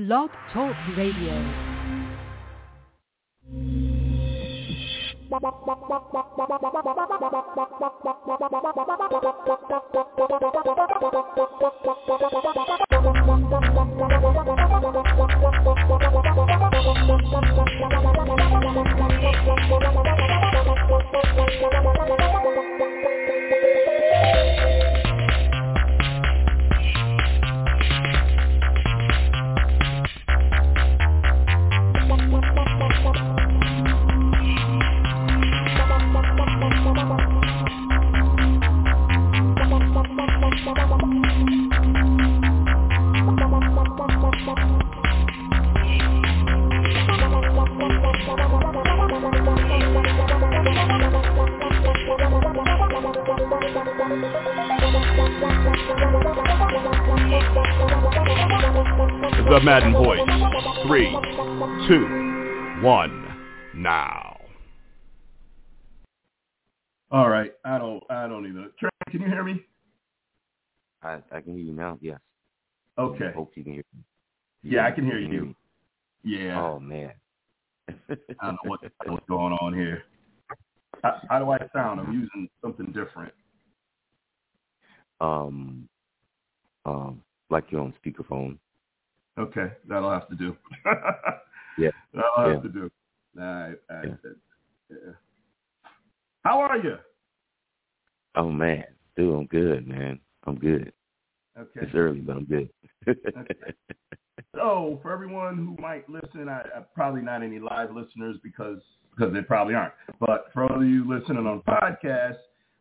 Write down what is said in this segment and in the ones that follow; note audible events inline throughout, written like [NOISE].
Blog Talk Radio. [LAUGHS] The Madden Voice. Three, two, one, now. All right. I don't. I don't even. Trey, can you hear me? I, I can hear you now. Yes. Okay. Hope you can hear me. Yeah, I can hear You you. me? Yeah. Oh man. [LAUGHS] I don't know what, what's going on here. How, how do I sound? I'm using something different. um, um, like you're on speakerphone. Okay, that'll have to do. [LAUGHS] Yeah. That'll have Yeah. to do. All right. All right. Yeah. Yeah. How are you? Oh man, dude, I'm good, man. I'm good. Okay. It's early, but I'm good. okay. So for everyone who might listen, I, I probably not any live listeners because because they probably aren't. But for all of you listening on podcast,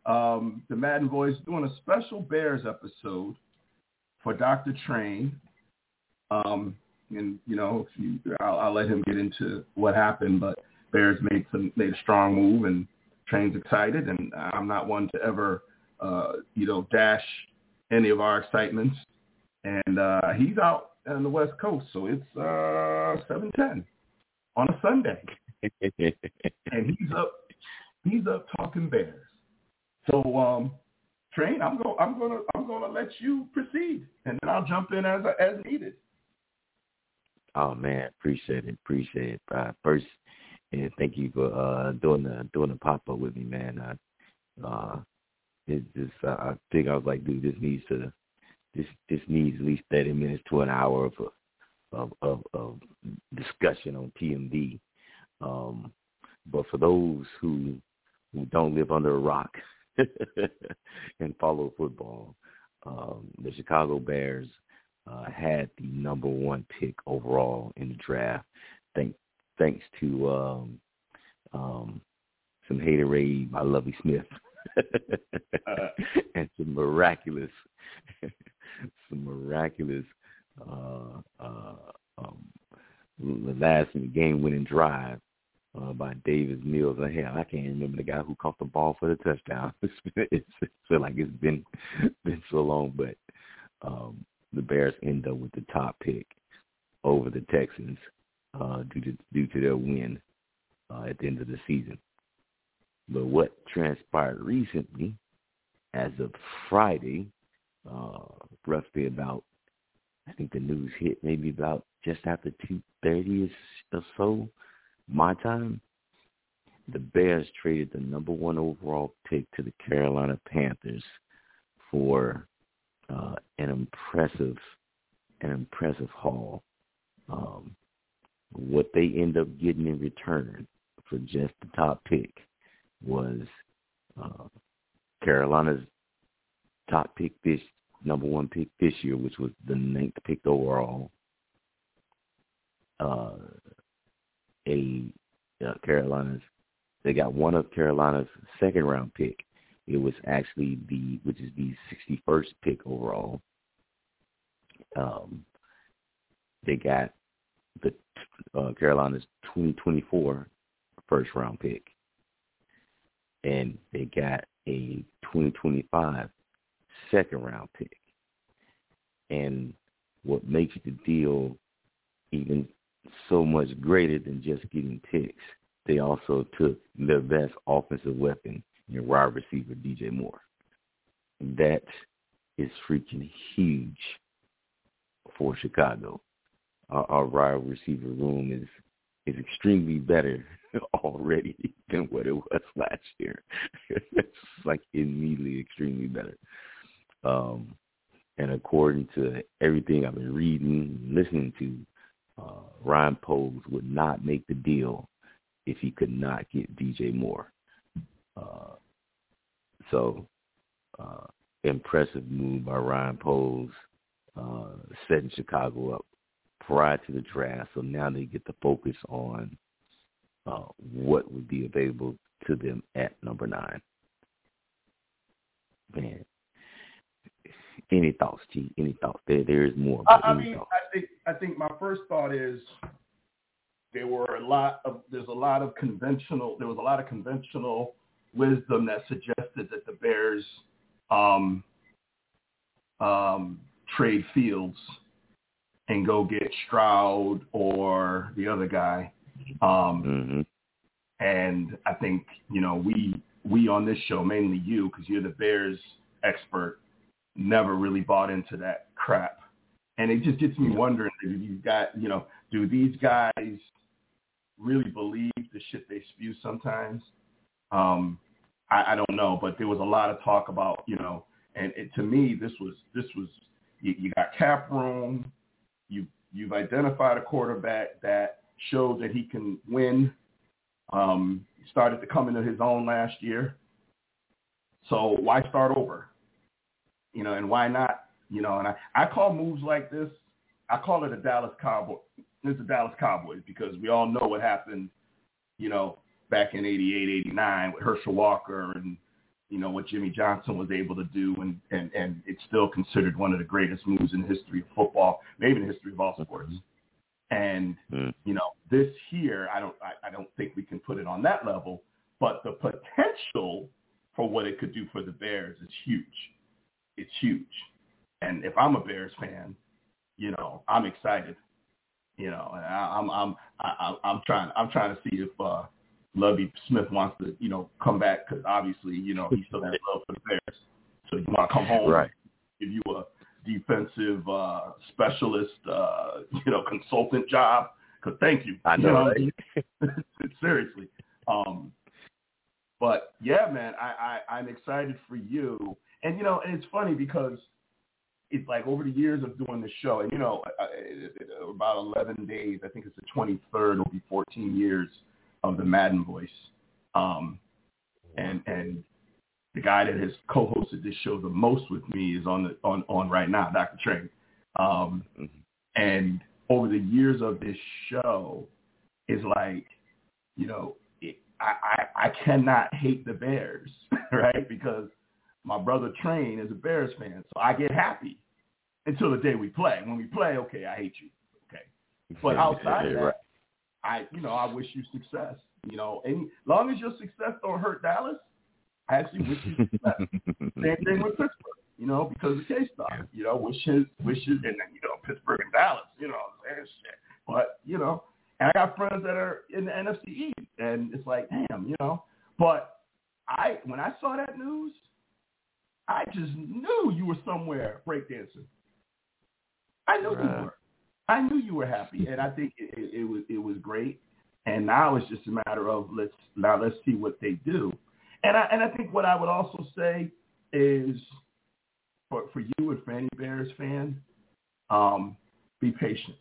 um, the Madden Voice doing a special Bears episode for Dr. Train. Um, and you know, if you, I'll, I'll let him get into what happened. But Bears made some made a strong move, and Train's excited. And I'm not one to ever, uh, you know, dash any of our excitements. And uh, he's out on the West Coast, so it's uh, seven ten on a Sunday, [LAUGHS] and he's up he's up talking Bears. So um, Train, I'm going I'm gonna I'm gonna let you proceed, and then I'll jump in as as needed. oh man, appreciate it, appreciate it. Uh, first, and thank you for uh doing the doing the pop up with me, man. Uh, uh, it just uh, I think I was like, dude, this needs to this this needs at least thirty minutes to an hour of of of, of discussion on TMV. Um, but for those who who don't live under a rock [LAUGHS] and follow football, um, the Chicago Bears uh, had the number one pick overall in the draft. Thank, thanks to um, um, some haterade by Lovie Smith [LAUGHS] and some miraculous, [LAUGHS] some miraculous uh, uh, um, last game winning drive uh, by Davis Mills. And hell, I can't remember the guy who caught the ball for the touchdown. [LAUGHS] it's, it's, it feel like it's been [LAUGHS] been so long, but um, the Bears end up with the top pick over the Texans uh, due to due to their win uh, at the end of the season. But what transpired recently, as of Friday, uh, roughly about, I think the news hit maybe about just after two thirty or so, my time. The Bears traded the number one overall pick to the Carolina Panthers for uh, an impressive, an impressive haul. Um, what they end up getting in return for just the top pick was uh, Carolina's top pick this number one pick this year, which was the ninth pick overall. Uh, a uh, Carolina's they got one of Carolina's second round pick. It was actually the which is the 61st pick overall. Um, they got the uh, Carolina's 2024 first round pick, and they got a 2025 second round pick. And what makes the deal even so much greater than just getting picks, they also took their best offensive weapon in wide receiver DJ Moore. That is freaking huge for Chicago. our, our wide receiver room is is extremely better [LAUGHS] already than what it was [LAUGHS] last year. it's like immediately extremely better. Um, and according to everything I've been reading, listening to, uh, Ryan Poles would not make the deal if he could not get DJ Moore. Uh, so, uh, impressive move by Ryan Poles, uh, setting Chicago up prior to the draft. So now they get to focus on uh, what would be available to them at number nine. Man, any thoughts, G? Any thoughts? There, there is more. I, I mean, thoughts? I think I think my first thought is there were a lot of there's a lot of conventional there was a lot of conventional wisdom that suggested that the Bears um, um, trade Fields and go get Stroud or the other guy. Um, mm-hmm. And I think you know we we on this show mainly you because you're the Bears expert never really bought into that crap. And it just gets me wondering if you got you know do these guys really believe the shit they spew sometimes? Um, I, I don't know, but there was a lot of talk about you know, and it, to me this was this was you, you got cap room, you you've identified a quarterback that showed that he can win. Um, started to come into his own last year. So why start over? You know, and why not? You know, and I, I call moves like this, I call it a Dallas Cowboy. It's a Dallas Cowboys because we all know what happened, you know, back in 88, 89 with Herschel Walker and you know, what Jimmy Johnson was able to do, and, and, and it's still considered one of the greatest moves in the history of football, maybe in the history of all sports. And, mm. you know, this here, I don't, I, I don't think we can put it on that level, but the potential for what it could do for the Bears is huge. It's huge. And if I'm a Bears fan, you know, I'm excited. You know, and I, I'm, I'm, I, I'm trying, I'm trying to see if, uh, Lovie Smith wants to, you know, come back because obviously, you know, he still has love for the Bears. So you want to come home, right? Give you a defensive uh, specialist, uh, you know, consultant job. Because thank you. I know. You know [LAUGHS] Seriously. Um, but yeah, man, I, I I'm excited for you. And you know, and it's funny because it's like over the years of doing the show, and you know, about 11 days. I think it's the 23rd. It'll be 14 years of the Madden voice. Um, and and the guy that has co-hosted this show the most with me is on the on on right now, Dr. Trey. Um, mm-hmm. and over the years of this show, is like, you know, I, I I cannot hate the Bears, [LAUGHS] right? Because my brother Train is a Bears fan, so I get happy until the day we play. When we play, okay, I hate you, okay. But outside of that, I, you know, I wish you success. You know, any long as your success don't hurt Dallas, I actually wish you success. [LAUGHS] Same thing with Pittsburgh, you know, because of K Star. You know, wishes wishes and then, you know, Pittsburgh and Dallas, you know, and shit. But, you know, and I got friends that are in the NFC East and it's like, damn, you know. But I when I saw that news, I just knew you were somewhere breakdancing. I knew right. you were. I knew you were happy, and I think it, it, it was it was great. And now it's just a matter of let's now let's see what they do. And I and I think what I would also say is for for you and Fanny Bears fan, um, be patient.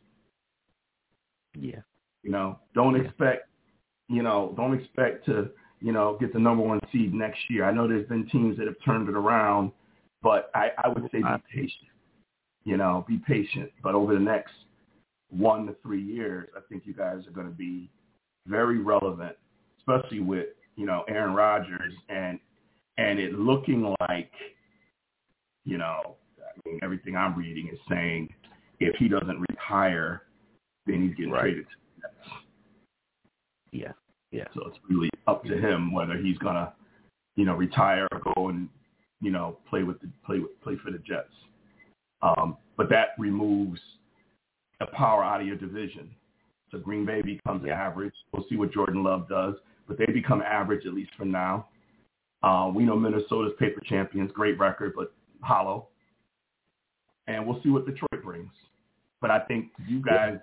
Yeah. You know, don't expect you know, don't expect to, you know, get the number one seed next year. I know there's been teams that have turned it around, but I, I would say be patient. You know, be patient. But over the next one to three years, I think you guys are going to be very relevant, especially with you know Aaron Rodgers and and it looking like you know I mean everything I'm reading is saying if he doesn't retire, then he's getting right. traded. Yeah, yeah. So it's really up to him whether he's gonna you know retire or go and you know play with the play with play for the Jets. Um, but that removes a power out of your division. So Green Bay becomes yeah. average. We'll see what Jordan Love does, but they become average at least for now. Uh, we know Minnesota's paper champions, great record, but hollow. And we'll see what Detroit brings. But I think you guys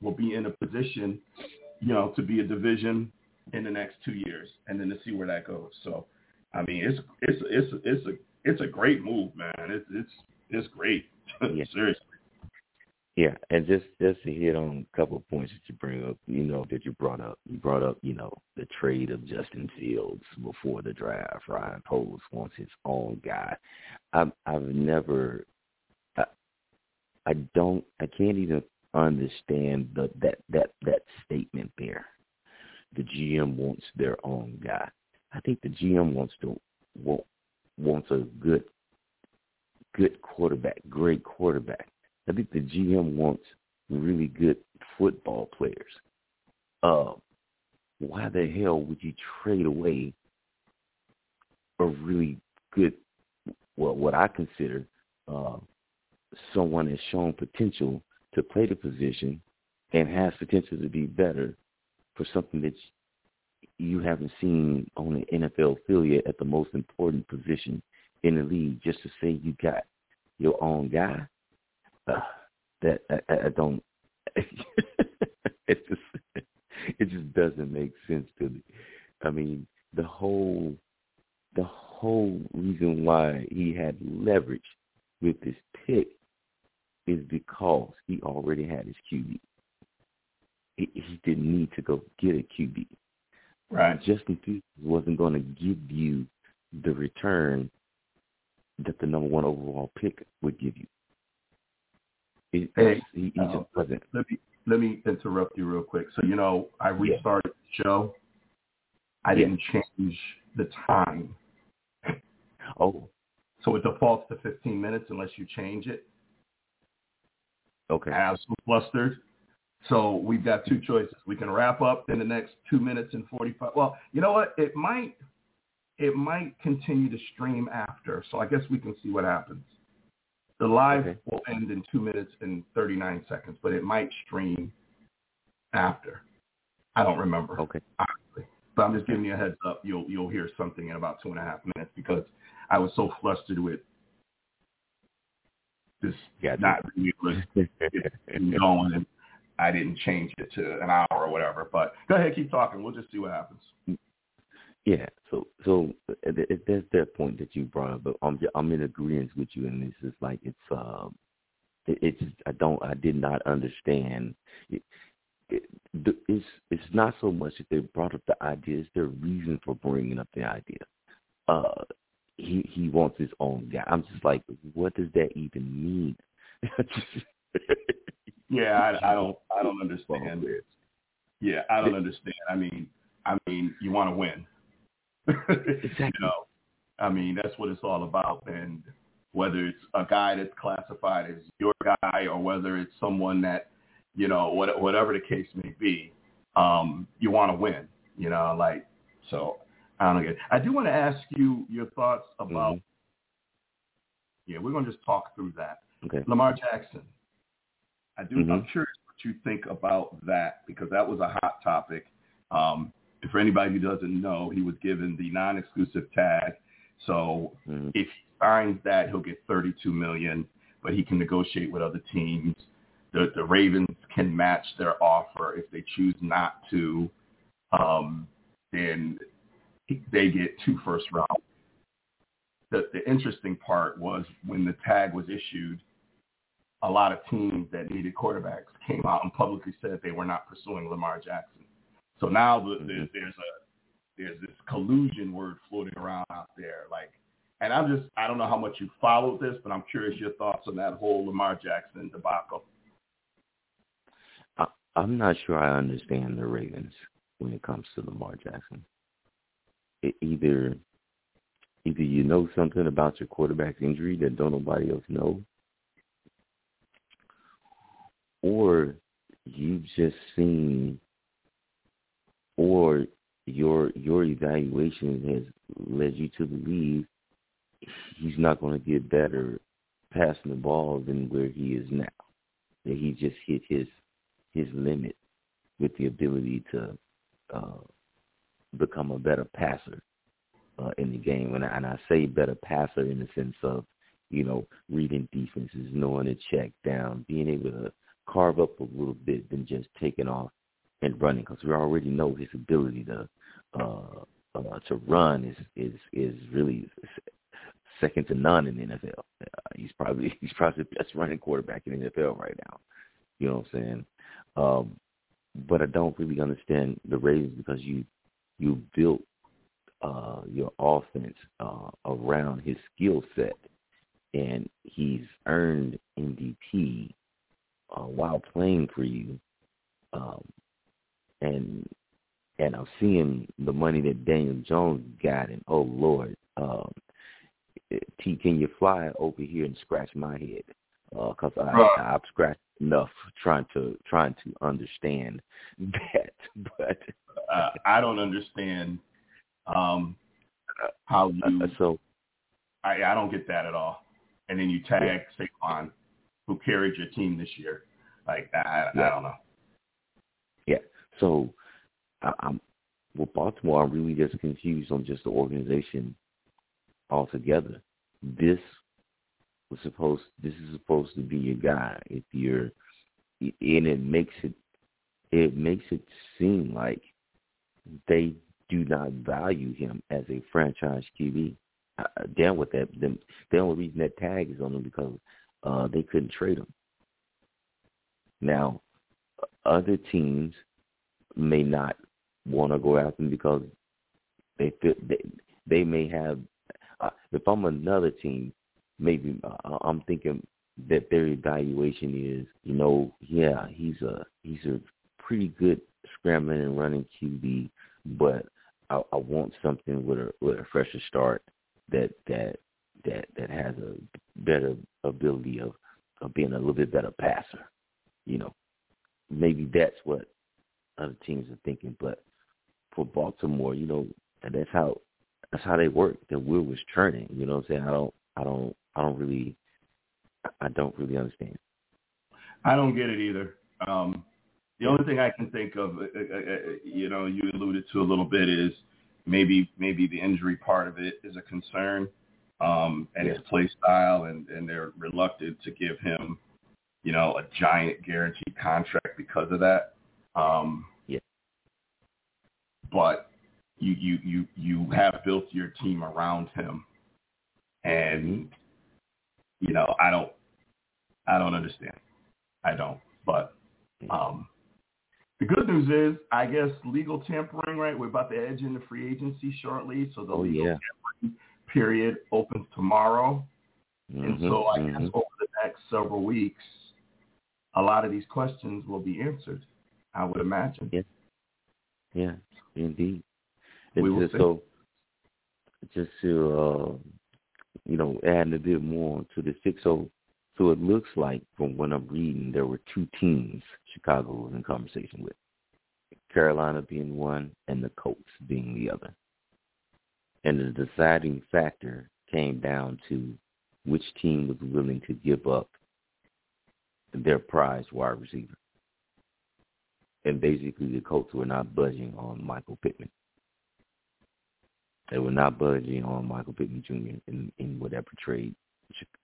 will be in a position, you know, to be a division in the next two years, and then to see where that goes. So, I mean, it's it's it's it's a it's a great move, man. It's it's it's great. [LAUGHS] Yeah. Seriously. Yeah, and just just to hit on a couple of points that you bring up, you know, that you brought up. You brought up, you know, the trade of Justin Fields before the draft. Ryan Poles wants his own guy. I've I've never, I, I don't, I can't even understand the that that that statement there. The GM wants their own guy. I think the GM wants to want, wants a good good quarterback, great quarterback I think the GM wants really good football players. Uh, why the hell would you trade away a really good, well, what I consider uh, someone has shown potential to play the position and has potential to be better for something that you haven't seen on the NFL field yet at the most important position in the league. Just to say you got your own guy, uh, that I, I don't. [LAUGHS] it just it just doesn't make sense to me. I mean, the whole the whole reason why he had leverage with this pick is because he already had his QB. He, didn't need to go get a QB. Right. Justin Fields wasn't going to give you the return that the number one overall pick would give you. He, hey, he, he uh, just wasn't. Let me let me interrupt you real quick. So you know, I restarted yeah. the show. I yeah. didn't change the time. Oh. So it defaults to 15 minutes unless you change it. Okay. I was so flustered. So we've got two choices. We can wrap up in the next two minutes and 45. Well, you know what? It might it might continue to stream after. So I guess we can see what happens. The live okay. will end in two minutes and 39 seconds, but it might stream after. I don't remember. Okay. Honestly. But I'm just giving you a heads up. You'll you'll hear something in about two and a half minutes because I was so flustered with this yeah, not being able to [LAUGHS] going and I didn't change it to an hour or whatever. But go ahead, keep talking. We'll just see what happens. Yeah, so so there's that point that you brought up, but I'm I'm in agreement with you, and this is like it's um, it, it's I don't I did not understand. It, it, it's it's not so much that they brought up the idea; it's their reason for bringing up the idea. Uh, he he wants his own guy. I'm just like, what does that even mean? [LAUGHS] yeah, I, I don't I don't understand. Yeah, I don't understand. I mean, I mean, you want to win [LAUGHS] exactly. you know, I mean, that's what it's all about. And whether it's a guy that's classified as your guy or whether it's someone that, you know, what, whatever the case may be, um, you want to win, you know, like, so I don't get I do want to ask you your thoughts about, mm-hmm. yeah, we're going to just talk through that. Okay. Lamar Jackson. I do, mm-hmm. I'm curious what you think about that because that was a hot topic. Um, for anybody who doesn't know, he was given the non-exclusive tag. So mm-hmm. if he signs that, he'll get 32 million, but he can negotiate with other teams. The, the Ravens can match their offer if they choose not to. Um, then they get two first round. The, the interesting part was when the tag was issued, a lot of teams that needed quarterbacks came out and publicly said they were not pursuing Lamar Jackson. So now the, the, mm-hmm. there's a there's this collusion word floating around out there, like, and I'm just I don't know how much you followed this, but I'm curious your thoughts on that whole Lamar Jackson debacle. I, I'm not sure I understand the Ravens when it comes to Lamar Jackson. It either either you know something about your quarterback's injury that don't nobody else know, or you've just seen or your your evaluation has led you to believe he's not going to get better passing the ball than where he is now. That he just hit his his limit with the ability to uh, become a better passer uh, in the game. And I, and I say better passer in the sense of you know reading defenses, knowing to check down, being able to carve up a little bit than just taking off and running because we already know his ability to uh, uh, to run is is is really second to none in the NFL. Uh, he's probably [LAUGHS] he's probably the best running quarterback in the NFL right now. You know what I'm saying? Um, but I don't really understand the Ravens because you you built uh, your offense uh, around his skill set, and he's earned MVP uh, while playing for you. Um, and and I'm seeing the money that Daniel Jones got, and oh Lord, um, T, can you fly over here and scratch my head? Because uh, I, I've scratched enough trying to trying to understand [LAUGHS] that, but uh, I don't understand um, how uh, you. Uh, so I, I don't get that at all. And then you tag yeah. Saquon, who carried your team this year. Like I, yeah. I don't know. Yeah. So I, I'm with Baltimore. I'm really just confused on just the organization altogether. This was supposed. This is supposed to be your guy. If you're, and it makes it, it makes it seem like they do not value him as a franchise QB. Uh, down with that, them, the only reason that tag is on him because uh, they couldn't trade him. Now, other teams may not want to go after him because they feel they, they may have. Uh, if I'm another team, maybe uh, I'm thinking that their evaluation is, you know, yeah, he's a he's a pretty good scrambling and running QB, but I, I want something with a with a fresher start that that that that has a better ability of of being a little bit better passer. You know, maybe that's what other teams are thinking. But for Baltimore, you know, that's how that's how they work. The wheel was turning. You know what I'm saying? I don't I don't I don't really I don't really understand. I don't get it either. Um, the only thing I can think of, uh, uh, uh, you know, you alluded to a little bit is maybe maybe the injury part of it is a concern, um, and yeah. his play style, and and they're reluctant to give him, you know, a giant guaranteed contract because of that. Um, yeah. But you you you you have built your team around him, and you know I don't I don't understand. I don't. But um, the good news is, I guess legal tampering, right? We're about to edge into free agency shortly, so the oh, legal yeah. tampering period opens tomorrow. Mm-hmm, and so I mm-hmm. guess over the next several weeks, a lot of these questions will be answered. I would imagine. Yeah. Yeah, indeed. We will just, so just to uh, you know, add a bit more to the six so so it looks like from what I'm reading, there were two teams Chicago was in conversation with. Carolina being one and the Colts being the other. And the deciding factor came down to which team was willing to give up their prized wide receiver. And basically the Colts were not budging on Michael Pittman. They were not budging on Michael Pittman Jr. in, in whatever trade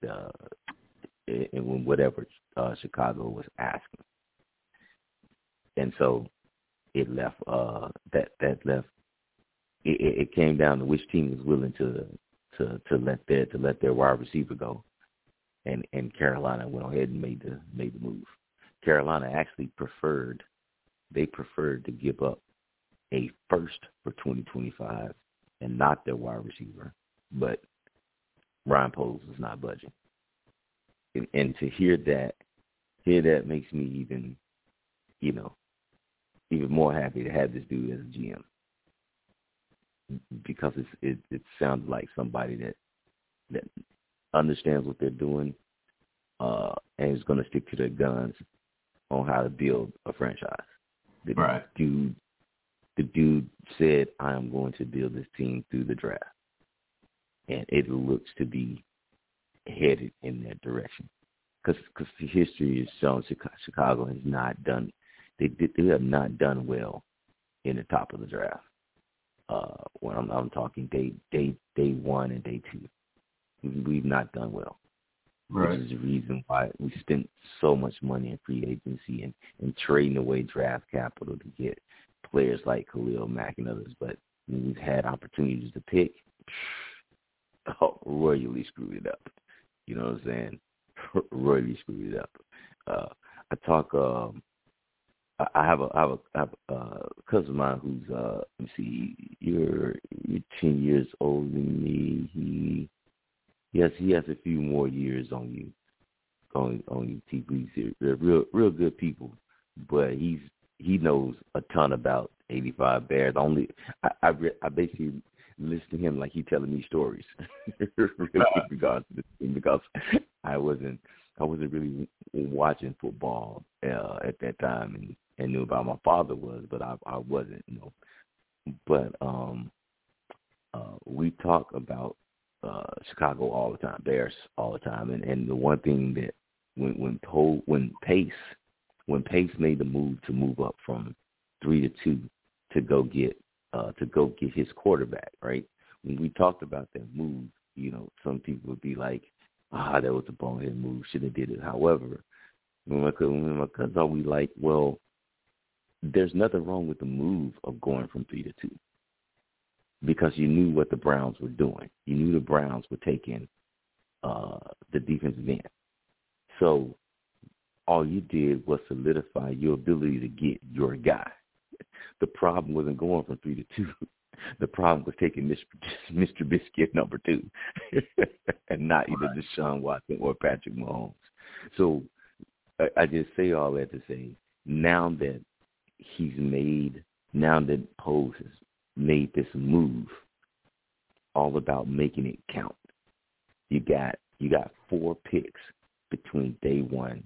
uh, in whatever uh, Chicago was asking. And so it left uh, that that left it, it came down to which team was willing to to to let their to let their wide receiver go, and and Carolina went ahead and made the made the move. Carolina actually preferred they preferred to give up a first for 2025 and not their wide receiver, but Ryan Poles is not budging. And, and to hear that, hear that makes me even, you know, even more happy to have this dude as a GM because it's, it it sounds like somebody that that understands what they're doing uh, and is going to stick to their guns on how to build a franchise. The right. dude, the dude said, "I am going to build this team through the draft," and it looks to be headed in that direction. Because because the history has shown Chicago has not done they they have not done well in the top of the draft. Uh, when I'm, I'm talking day day day one and day two, we've not done well. right. which is the reason why we spent so much money in free agency and, and trading away draft capital to get players like Khalil Mack and others. But we've had opportunities to pick, [LAUGHS] oh, royally screwed it up. You know what I'm saying? [LAUGHS] royally screwed it up. Uh, I talk. Um, I have a I have a, I have a uh, cousin of mine who's uh let me see you're you're ten years older than me. He yes he has a few more years on you on on you TV. They're real real good people, but he's he knows a ton about eighty five Bears. Only I I, re, I basically listen to him like he telling me stories [LAUGHS] really because because I wasn't I wasn't really watching football uh, at that time and and knew about my father was, but I I wasn't, you know. But um uh we talk about uh Chicago all the time, Bears all the time and, and the one thing that when when told when Pace when Pace made the move to move up from three to two to go get uh to go get his quarterback, right? When we talked about that move, you know, some people would be like, Ah, that was a bonehead move, should have did it. However, when my when my cousins always like, well, there's nothing wrong with the move of going from three to two because you knew what the Browns were doing. You knew the Browns were taking uh, the defensive end. So all you did was solidify your ability to get your guy. The problem wasn't going from three to two. [LAUGHS] The problem was taking Mr. [LAUGHS] Biscuit number two [LAUGHS] and not either Deshaun Watson or Patrick Mahomes. So I just say all that to say now that he's made now that Poles has made this move, all about making it count. You got you got four picks between day one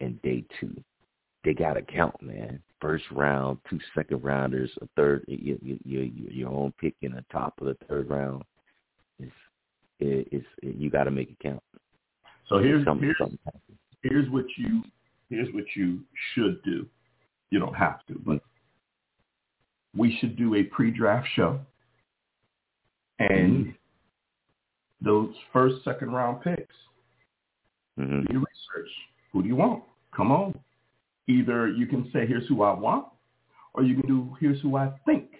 and day two. They got to count, man. First round, two second rounders, a third, your your, your own pick in the top of the third round. It's it's it, you got to make it count. So here's something, here's, something here's what you here's what you should do. You don't have to, but we should do a pre-draft show. And mm-hmm. those first, second round picks, mm-hmm. do your research. Who do you want? Come on. Either you can say, here's who I want, or you can do, here's who I think.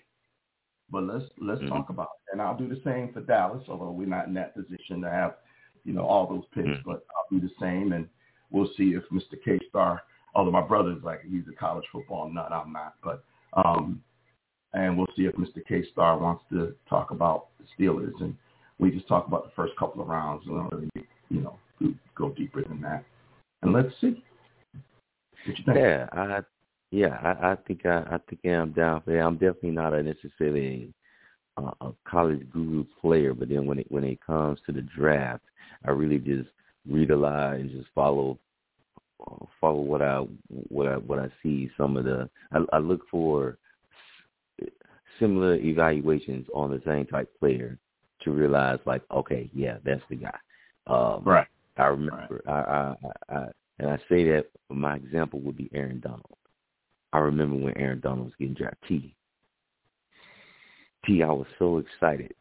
But let's let's mm-hmm. talk about it. And I'll do the same for Dallas, although we're not in that position to have, you know, all those picks. Mm-hmm. But I'll do the same, and we'll see if Mr. K Star although my brother's like he's a college football nut, I'm not. But um, and we'll see if Mr. K Star wants to talk about the Steelers, and we just talk about the first couple of rounds. We don't really, you know, go deeper than that. And let's see. What? Yeah, I yeah, I, I think I, I think I'm down for that. I'm definitely not a necessarily a, a college guru player, but then when it when it comes to the draft, I really just read a lot and just follow follow what I what I what I see. Some of the I, I look for similar evaluations on the same type player to realize like, okay, yeah, that's the guy. Um, right. I remember. Right. I, I, I and I say that my example would be Aaron Donald. I remember when Aaron Donald was getting drafted. T. T. I was so excited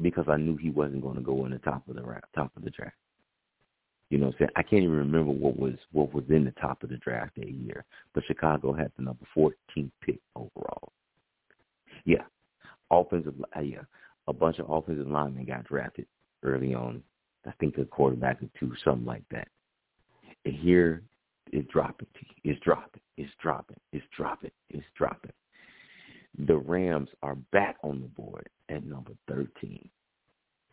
because I knew he wasn't going to go in the top of the top of the draft. You know what I'm saying? I can't even remember what was what was in the top of the draft that year. But Chicago had the number 14th pick overall. Yeah. Offensive uh, yeah. A bunch of offensive linemen got drafted early on. I think a quarterback or two, something like that. And here it's dropping. It's dropping. It's dropping. It's dropping. It's dropping. The Rams are back on the board at number 13.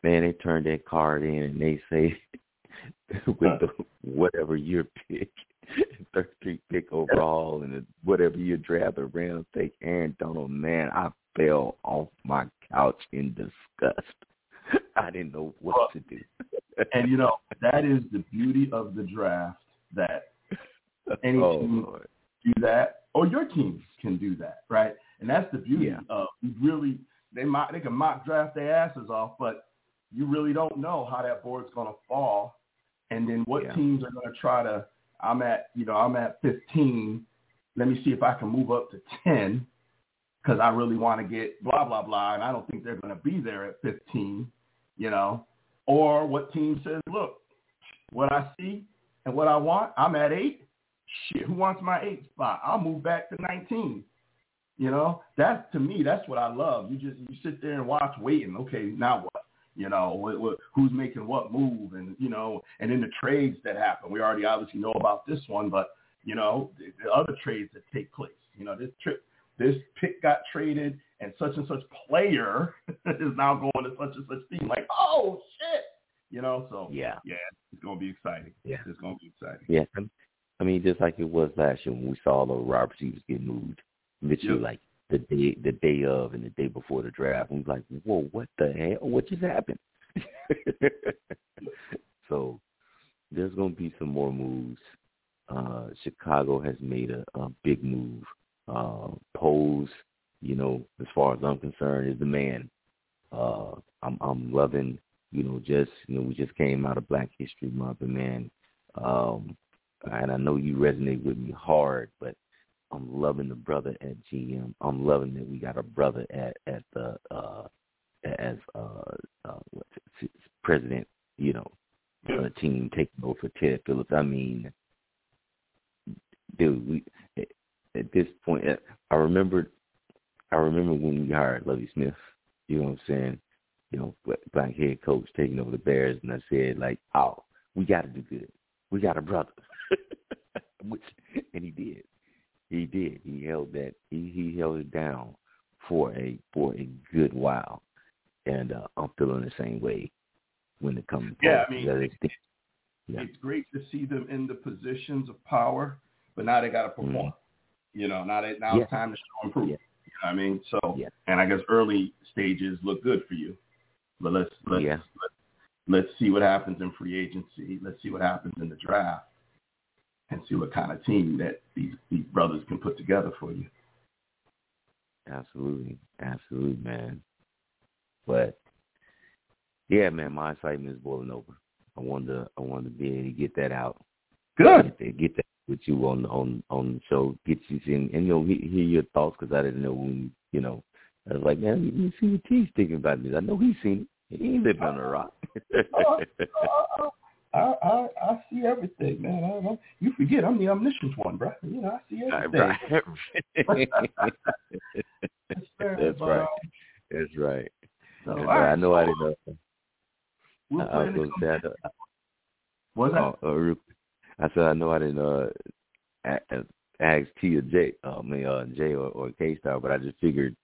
Man, they turned that card in and they say [LAUGHS] [LAUGHS] with the whatever your pick, [LAUGHS] third street pick overall, and whatever your draft the Rams take Aaron Donald. Man, I fell off my couch in disgust. [LAUGHS] I didn't know what to do. and you know that is the beauty of the draft that any oh, team Lord. do that, or your team can do that, right? And that's the beauty yeah. of really they might they can mock draft their asses off, but you really don't know how that board's going to fall and then what yeah. teams are going to try to I'm at you know I'm at 15. Let me see if I can move up to 10 because I really want to get blah blah blah, and I don't think they're going to be there at 15. You know, or what team says, look, what I see and what I want, I'm at eight. Shit, who wants my eight spot? I'll move back to 19. You know, that's to me, that's what I love. You just you sit there and watch, waiting. Okay, now what? You know, who's making what move, and you know, and then the trades that happen. We already obviously know about this one, but you know, the, the other trades that take place. You know, this trip, this pick got traded, and such and such player [LAUGHS] is now going to such and such team. Like, oh shit, you know. So yeah, yeah, it's gonna be exciting. Yeah, it's gonna be exciting. Yeah, I mean, just like it was last year when we saw the Robert receivers get moved, Yep. like the day, the day of, and the day before the draft. And we was like, whoa, what the hell? What just happened? [LAUGHS] so there's gonna be some more moves. Uh, Chicago has made a, a big move. Uh, Poles, you know, as far as I'm concerned, is the man. Uh, I'm I'm loving, you know, just you know, we just came out of Black History Month, and man, um, and I know you resonate with me hard, but I'm loving the brother at GM. I'm loving that we got a brother at at the uh as uh, uh president, you know, uh, team taking over for Ted Phillips. I mean, dude, we at this point, uh, I remember, I remember when we hired Lovie Smith. You know what I'm saying? You know, black head coach taking over the Bears, and I said like, oh, we got to do good. We got a brother, [LAUGHS] which and he did. He did. He held that. He he held it down for a for a good while, and uh, I'm feeling the same way when it comes. to Yeah, I Poles. mean, Yeah. It's great to see them in the positions of power, but now they got to perform. You know, now they, now Mm-hmm. Yeah. it's time to show and prove. Yeah. You know what I mean? So, Yeah. and I guess early stages look good for you, but let's let's let's, let's see what happens in free agency. Let's see what happens in the draft, and see what kind of team that these these brothers can put together for you. Absolutely, absolutely, man. But yeah, man, my excitement is boiling over. I wanted to, I wanted to be able to get that out. Good. Get, get that with you on on on the show. Get you in and you know hear, hear your thoughts because I didn't know when you know. I was like, man, let me see what T's thinking about this. I know he's seen it. He ain't living on a rock. Oh, oh, oh, I, I I see everything, man. I, I, you forget I'm the omniscient one, bro. You know I see [LAUGHS] everything. [LAUGHS] right. [LAUGHS] That's But, right. That's right. So, That's right. I know I didn't know. We'll I, I was going to say, I, know- What's that? Uh, I said I know I didn't uh ask T or J, uh, I mean uh, J or, or K Star, but I just figured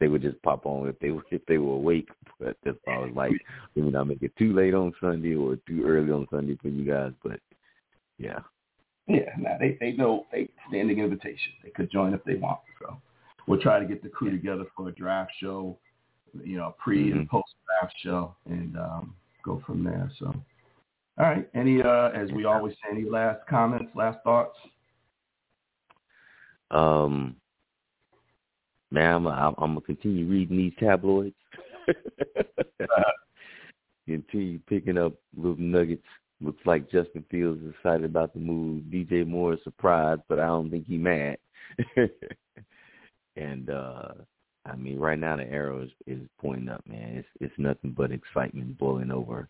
they would just pop on if they were [LAUGHS] if they were awake. But that's why I was like, let me not make it too late on Sunday or too early on Sunday for you guys. But yeah, Yeah, now they they know they standing invitation. They could join if they want. So we'll try to get the crew together for a draft show, you know, pre and Mhm. post draft show, and um, go from there. So, all right. Any uh, as we always say, any last comments, last thoughts? um, man, I'm, I'm, I'm gonna continue reading these tabloids. [LAUGHS] continue picking up little nuggets. Looks like Justin Fields is excited about the move. DJ Moore is surprised, but I don't think he mad. [LAUGHS] and uh I mean, right now the arrow is, is pointing up, man. It's it's nothing but excitement boiling over.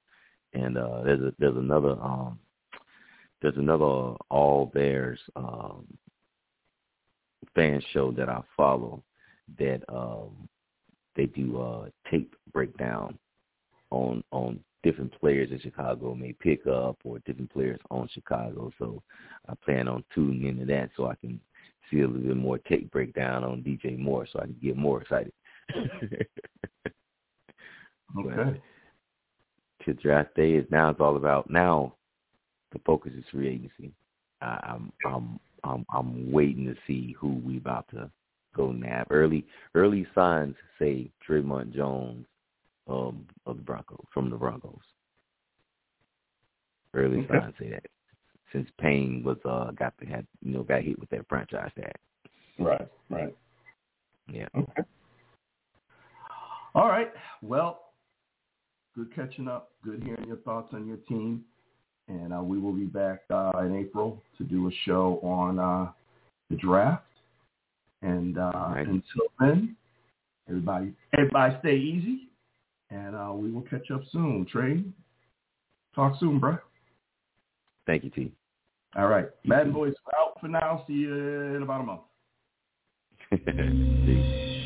And uh there's a there's another um there's another All Bears um fan show that I follow that um they do uh tape breakdown on on different players that Chicago may pick up or different players on Chicago. So I plan on tuning into that so I can see a little bit more tape breakdown on DJ Moore so I can get more excited. [LAUGHS] Okay. to draft day is now it's all about now the focus is free agency. I, I'm I'm I'm I'm waiting to see who we about to go nab. Early early signs say Dre'Mont Jones um of the Broncos from the Broncos. Early Okay. signs say that. Since Payne was uh got the had you know, got hit with that franchise tag. Right. Right. Yeah. Okay. All right. Well, good catching up. Good hearing your thoughts on your team. And uh, we will be back uh, in April to do a show on uh, the draft. And uh, right. until then, everybody, everybody stay easy. And uh, we will catch up soon. Trey, talk soon, bro. Thank you, T. All right. Madden Voice out for now. See you in about a month. [LAUGHS]